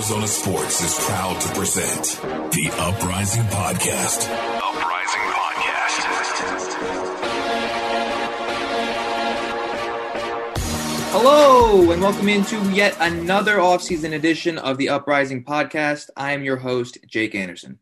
Arizona Sports is proud to present the Uprising Podcast. Uprising Podcast. Hello, and welcome into yet another offseason edition of the Uprising Podcast. I am your host, Jake Anderson.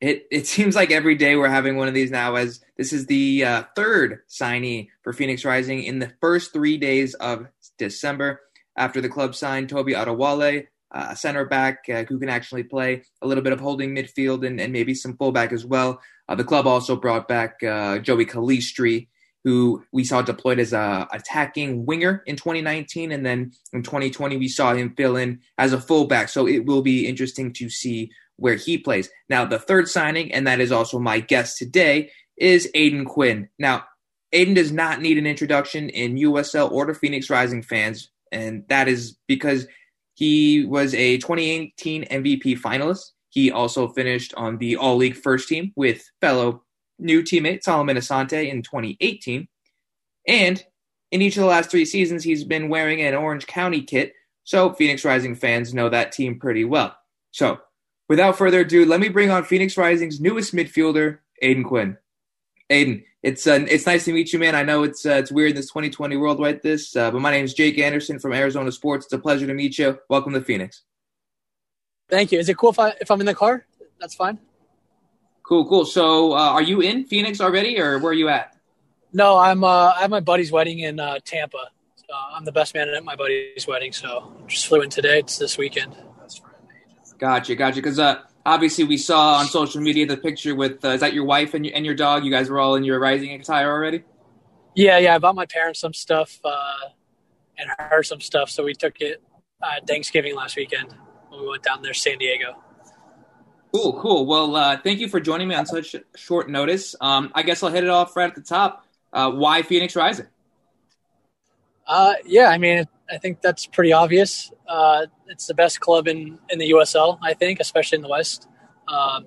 It, it seems like every day we're having one of these now, as this is the uh, third signee for Phoenix Rising in the first three days of December after the club signed Tobi Adewole, a center back uh, who can actually play a little bit of holding midfield and, and maybe some fullback as well. Uh, the club also brought back uh, Joey Calistri, who we saw deployed as a attacking winger in 2019, and then in 2020 we saw him fill in as a fullback. So it will be interesting to see where he plays. Now the third signing, and that is also my guest today, is Aodhan Quinn. Now aiden does not need an introduction in USL or to Phoenix Rising fans, and that is because he was a 2018 MVP finalist. He also finished on the All League first team with fellow new teammate Solomon Asante in 2018. And in each of the last three seasons, he's been wearing an Orange County kit, so Phoenix Rising fans know that team pretty well. So, without further ado, let me bring on Phoenix Rising's newest midfielder, Aodhan Quinn. Aodhan, it's uh, it's nice to meet you, man. I know it's uh, it's weird in this 2020 world like this, uh, but my name is Jake Anderson from Arizona Sports. It's a pleasure to meet you. Welcome to Phoenix. Thank you. Is it cool if I if I'm in the car? That's fine. Cool, cool. So, uh, are you in Phoenix already, or where are you at? No, I'm. Uh, I have my buddy's wedding in uh, Tampa. So I'm the best man at my buddy's wedding, so just flew in today. It's this weekend. Gotcha, gotcha. Because uh, obviously we saw on social media the picture with uh, is that your wife and your, and your dog? You guys were all in your rising attire already. Yeah, yeah. I bought my parents some stuff uh, and her some stuff, so we took it uh, Thanksgiving last weekend when we went down there, San Diego. Cool, cool. Well, uh, thank you for joining me on such short notice. Um, I guess I'll hit it off right at the top. Uh, why Phoenix Rising? Uh, yeah, I mean, I think that's pretty obvious. Uh, it's the best club in, in the USL, I think, especially in the West. Um,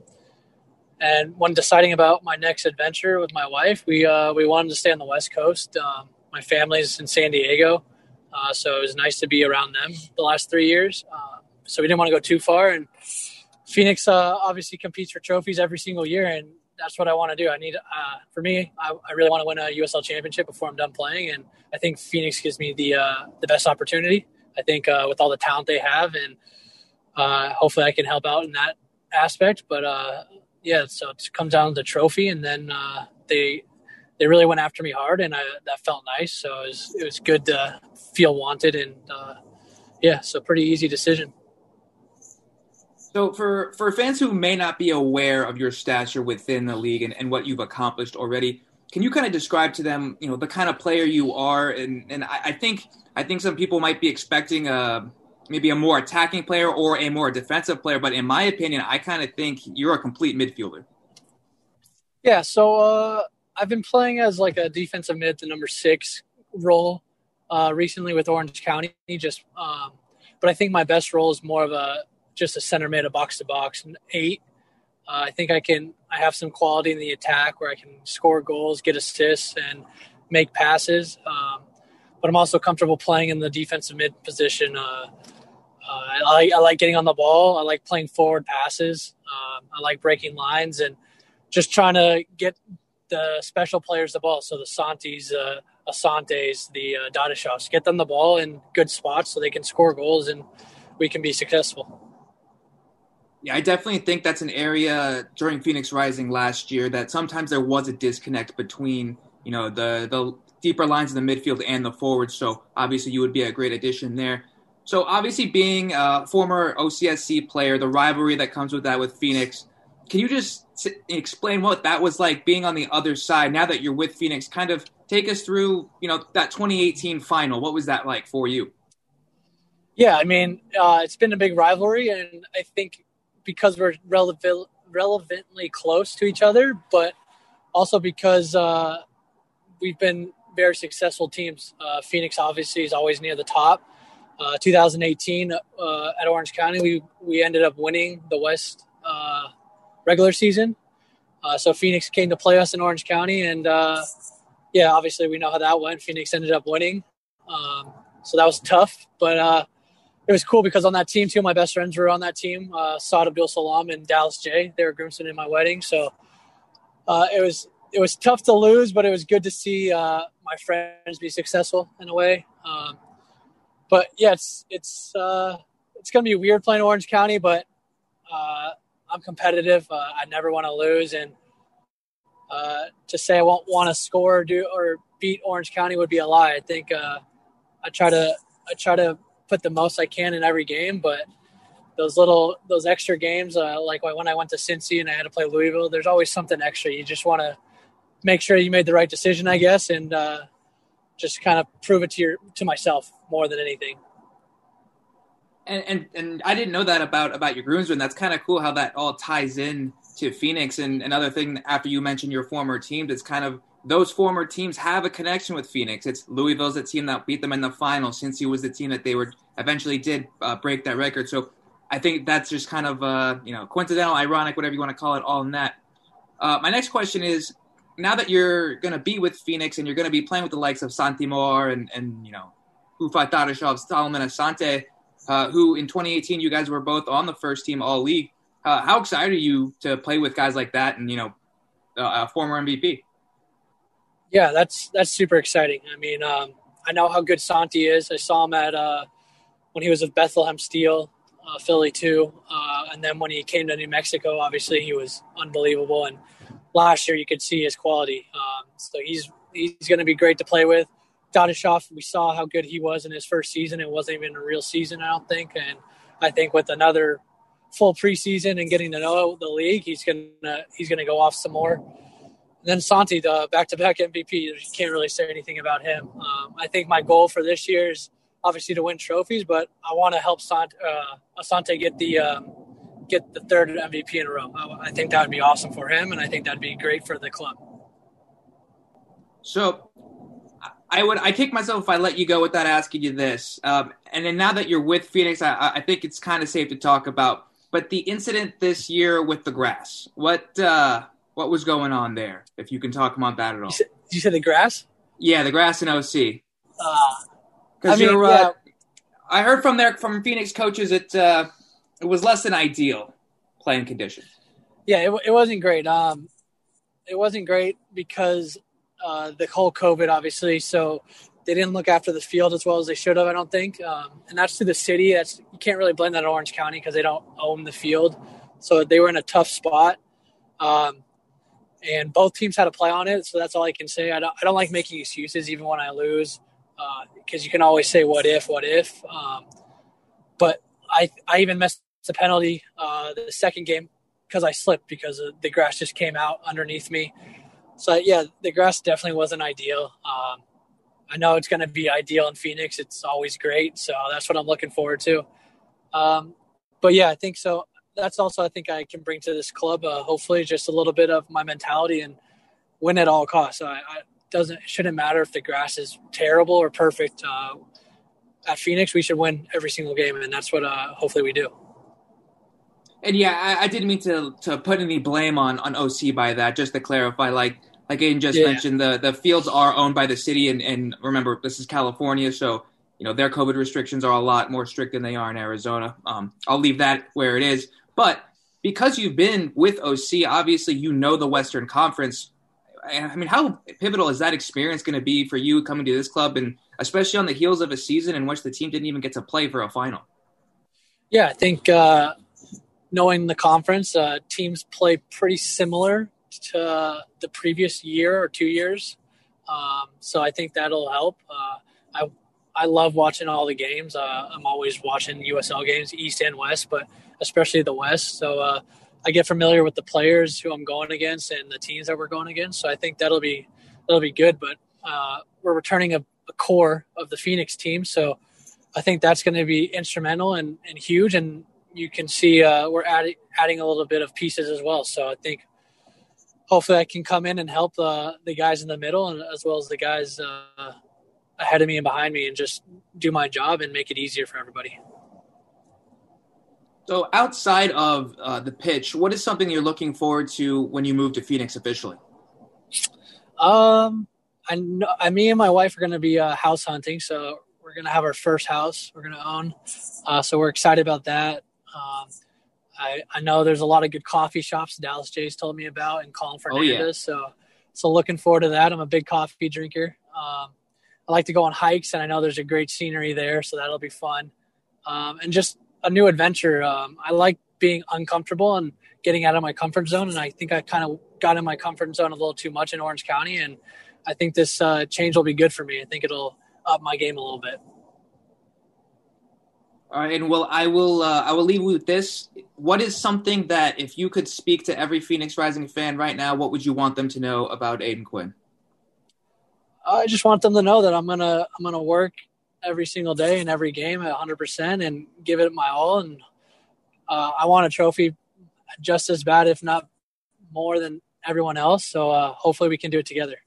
and when deciding about my next adventure with my wife, we uh, we wanted to stay on the West Coast. Um, my family's in San Diego, uh, so it was nice to be around them the last three years. Uh, so we didn't want to go too far. And Phoenix uh, obviously competes for trophies every single year, and that's what I want to do. I need, uh, for me, I, I, really want to win a USL championship before I'm done playing, and I think Phoenix gives me the uh, the best opportunity. I think uh, with all the talent they have, and uh, hopefully I can help out in that aspect. But uh, yeah, so it comes down to trophy, and then uh, they they really went after me hard, and I, that felt nice. So it was it was good to feel wanted, and yeah, so pretty easy decision. So for, for fans who may not be aware of your stature within the league and, and what you've accomplished already, can you kind of describe to them, you know, the kind of player you are? And, and I, I think I think some people might be expecting a maybe a more attacking player or a more defensive player, but in my opinion, I kind of think you're a complete midfielder. Yeah, so uh, I've been playing as like a defensive mid, the number six role uh, recently with Orange County. Just, um, but I think my best role is more of a just a center mid, a box to box, eight. Uh, I think I can. I have some quality in the attack where I can score goals, get assists, and make passes. Um, but I'm also comfortable playing in the defensive mid position. Uh, uh, I, like, I, like, getting on the ball. I like playing forward passes. Um, I like breaking lines and just trying to get the special players the ball. So the Santis, uh, Asantes, the uh, Dadashovs, get them the ball in good spots so they can score goals and we can be successful. Yeah, I definitely think that's an area during Phoenix Rising last year that sometimes there was a disconnect between, you know, the the deeper lines in the midfield and the forwards. So obviously you would be a great addition there. So obviously being a former OCSC player, the rivalry that comes with that with Phoenix, can you just explain what that was like being on the other side now that you're with Phoenix? Kind of take us through, you know, that 2018 final. What was that like for you? Yeah, I mean, uh, it's been a big rivalry, and I think because we're relevant, relevantly close to each other, but also because uh, we've been very successful teams. Uh, Phoenix obviously is always near the top. Uh, 2018 uh, at Orange County, we we ended up winning the West uh, regular season. Uh, so Phoenix came to play us in Orange County, and yeah, obviously we know how that went. Phoenix ended up winning, um, so that was tough. But it was cool because on that team, two of my best friends were on that team, uh, Saad Abdul Salam and Dallas Jaye. They were groomsmen in my wedding, so uh, it was it was tough to lose, but it was good to see uh, my friends be successful in a way. Um, but yeah, it's it's uh, it's gonna be weird playing Orange County, but uh, I'm competitive. Uh, I never want to lose, and uh, to say I won't want to score or do or beat Orange County would be a lie. I think I try to I try to put the most I can in every game, but those little those extra games, uh, like when I went to Cincy and I had to play Louisville, there's always something extra. You just want to make sure you made the right decision, I guess, and uh, just kind of prove it to your to myself more than anything. And and, and I didn't know that about about your groomsmen. That's kind of cool how that all ties in to Phoenix. And another thing, after you mentioned your former teams, it's kind of those former teams have a connection with Phoenix. It's Louisville's the team that beat them in the final, Cincy was the team that they were eventually did uh, break that record. So I think that's just kind of uh, you know coincidental, ironic, whatever you want to call it, all in that. Uh, my next question is: Now that you're going to be with Phoenix and you're going to be playing with the likes of Santi Moar and and you know Rufat Dadashov, Solomon Asante, uh, who in 2018 you guys were both on the first team All League. Uh, how excited are you to play with guys like that and you know a former MVP? Yeah, that's that's super exciting. I mean, um, I know how good Santi is. I saw him at uh, when he was with Bethlehem Steel, uh, Philly too, uh, and then when he came to New Mexico, obviously he was unbelievable. And last year, you could see his quality. Um, so he's he's going to be great to play with. Dadashov, we saw how good he was in his first season. It wasn't even a real season, I don't think. And I think with another full preseason and getting to know the league, he's gonna he's gonna go off some more then Santi, the back-to-back MVP, you can't really say anything about him. Um, I think my goal for this year is obviously to win trophies, but I want to help Sant, uh, Asante get the um, get the third MVP in a row. I, I think that would be awesome for him, and I think that'd be great for the club. So, I would I kick myself if I let you go without asking you this. Um, and then now that you're with Phoenix, I, I think it's kind of safe to talk about. But the incident this year with the grass, what uh, what was going on there? If you can talk about that at all. You said, you said the grass? Yeah, the grass in OC. Uh, I mean, uh, yeah. I heard from their from Phoenix coaches it uh, it was less than ideal playing conditions. Yeah, it, it wasn't great. Um, it wasn't great because uh, the whole COVID, obviously. So they didn't look after the field as well as they should have. I don't think, um, and that's to the city. That's you can't really blame that on Orange County because they don't own the field. So they were in a tough spot. Um, and both teams had to play on it. So that's all I can say. I don't, I don't like making excuses even when I lose because uh, you can always say what if, what if. Um, but I I even missed the penalty uh, the second game because I slipped because the grass just came out underneath me. So yeah, the grass definitely wasn't ideal. Um, I know it's going to be ideal in Phoenix. It's always great, so that's what I'm looking forward to. Um, but yeah, I think so that's also I think I can bring to this club. Uh, hopefully, just a little bit of my mentality and win at all costs. I, I doesn't shouldn't matter if the grass is terrible or perfect. Uh, at Phoenix, we should win every single game, and that's what uh, hopefully we do. And yeah, I, I, didn't mean to to put any blame on on OC by that. Just to clarify, like like Aodhan just yeah. mentioned, the the fields are owned by the city, and and remember this is California, so you know their COVID restrictions are a lot more strict than they are in Arizona. Um, I'll leave that where it is. But because you've been with OC, obviously you know the Western Conference. I mean, how pivotal is that experience going to be for you coming to this club, and especially on the heels of a season in which the team didn't even get to play for a final? Yeah, I think uh, knowing the conference, uh, teams play pretty similar to the previous year or two years, um, so I think that'll help. Uh, I I love watching all the games. Uh, I'm always watching USL games, East and West, but especially the West. So uh, I get familiar with the players who I'm going against and the teams that we're going against. So I think that'll be that'll be good. But uh, we're returning a, a, core of the Phoenix team, so I think that's going to be instrumental and, and huge. And you can see uh, we're adding adding a little bit of pieces as well. So I think hopefully I can come in and help uh, the guys in the middle and as well as the guys uh, ahead of me and behind me and just do my job and make it easier for everybody. So, outside of uh, the pitch, what is something you're looking forward to when you move to Phoenix officially? Um, I know, I, me and my wife are going to be uh, house hunting, so we're gonna have our first house we're gonna own, uh, so we're excited about that. Um, I, I know there's a lot of good coffee shops Dallas Jays told me about and Colin Fernandez. Oh, yeah. So so looking forward to that. I'm a big coffee drinker. Um, I like to go on hikes, and I know there's a great scenery there, so that'll be fun. Um, and just a new adventure. Um, I like being uncomfortable and getting out of my comfort zone, and I think I kind of got in my comfort zone a little too much in Orange County, and I think this uh, change will be good for me. I think it'll up my game a little bit. All right, and well, I will. Uh, I will leave you with this. What is something that, if you could speak to every Phoenix Rising fan right now, what would you want them to know about Aodhan Quinn? I just want them to know that I'm gonna I'm gonna work every single day and every game at 100 percent and give it my all. And uh, I want a trophy just as bad, if not more, than everyone else. So uh, hopefully we can do it together.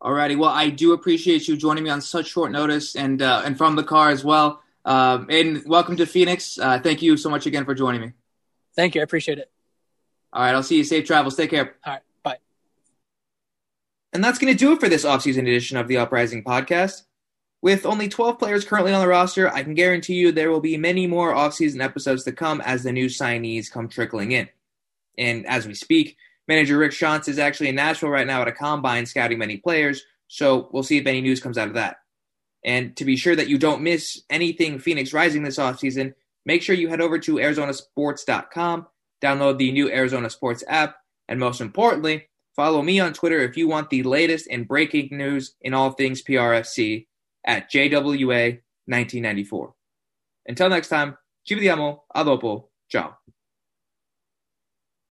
Alrighty. Well, I do appreciate you joining me on such short notice and uh, and from the car as well. Um, and welcome to Phoenix. Uh, thank you so much again for joining me. Thank you. I appreciate it. All right. I'll see you. Safe travels. Take care. All right. And that's going to do it for this offseason edition of the Uprising podcast. With only 12 players currently on the roster, I can guarantee you there will be many more offseason episodes to come as the new signees come trickling in. And as we speak, Manager Rick Schantz is actually in Nashville right now at a combine scouting many players, so we'll see if any news comes out of that. And to be sure that you don't miss anything Phoenix Rising this offseason, make sure you head over to ArizonaSports.com, download the new Arizona Sports app, and most importantly, follow me on Twitter if you want the latest and breaking news in all things PRFC at JWA1994. Until next time, ci vediamo, a dopo, ciao.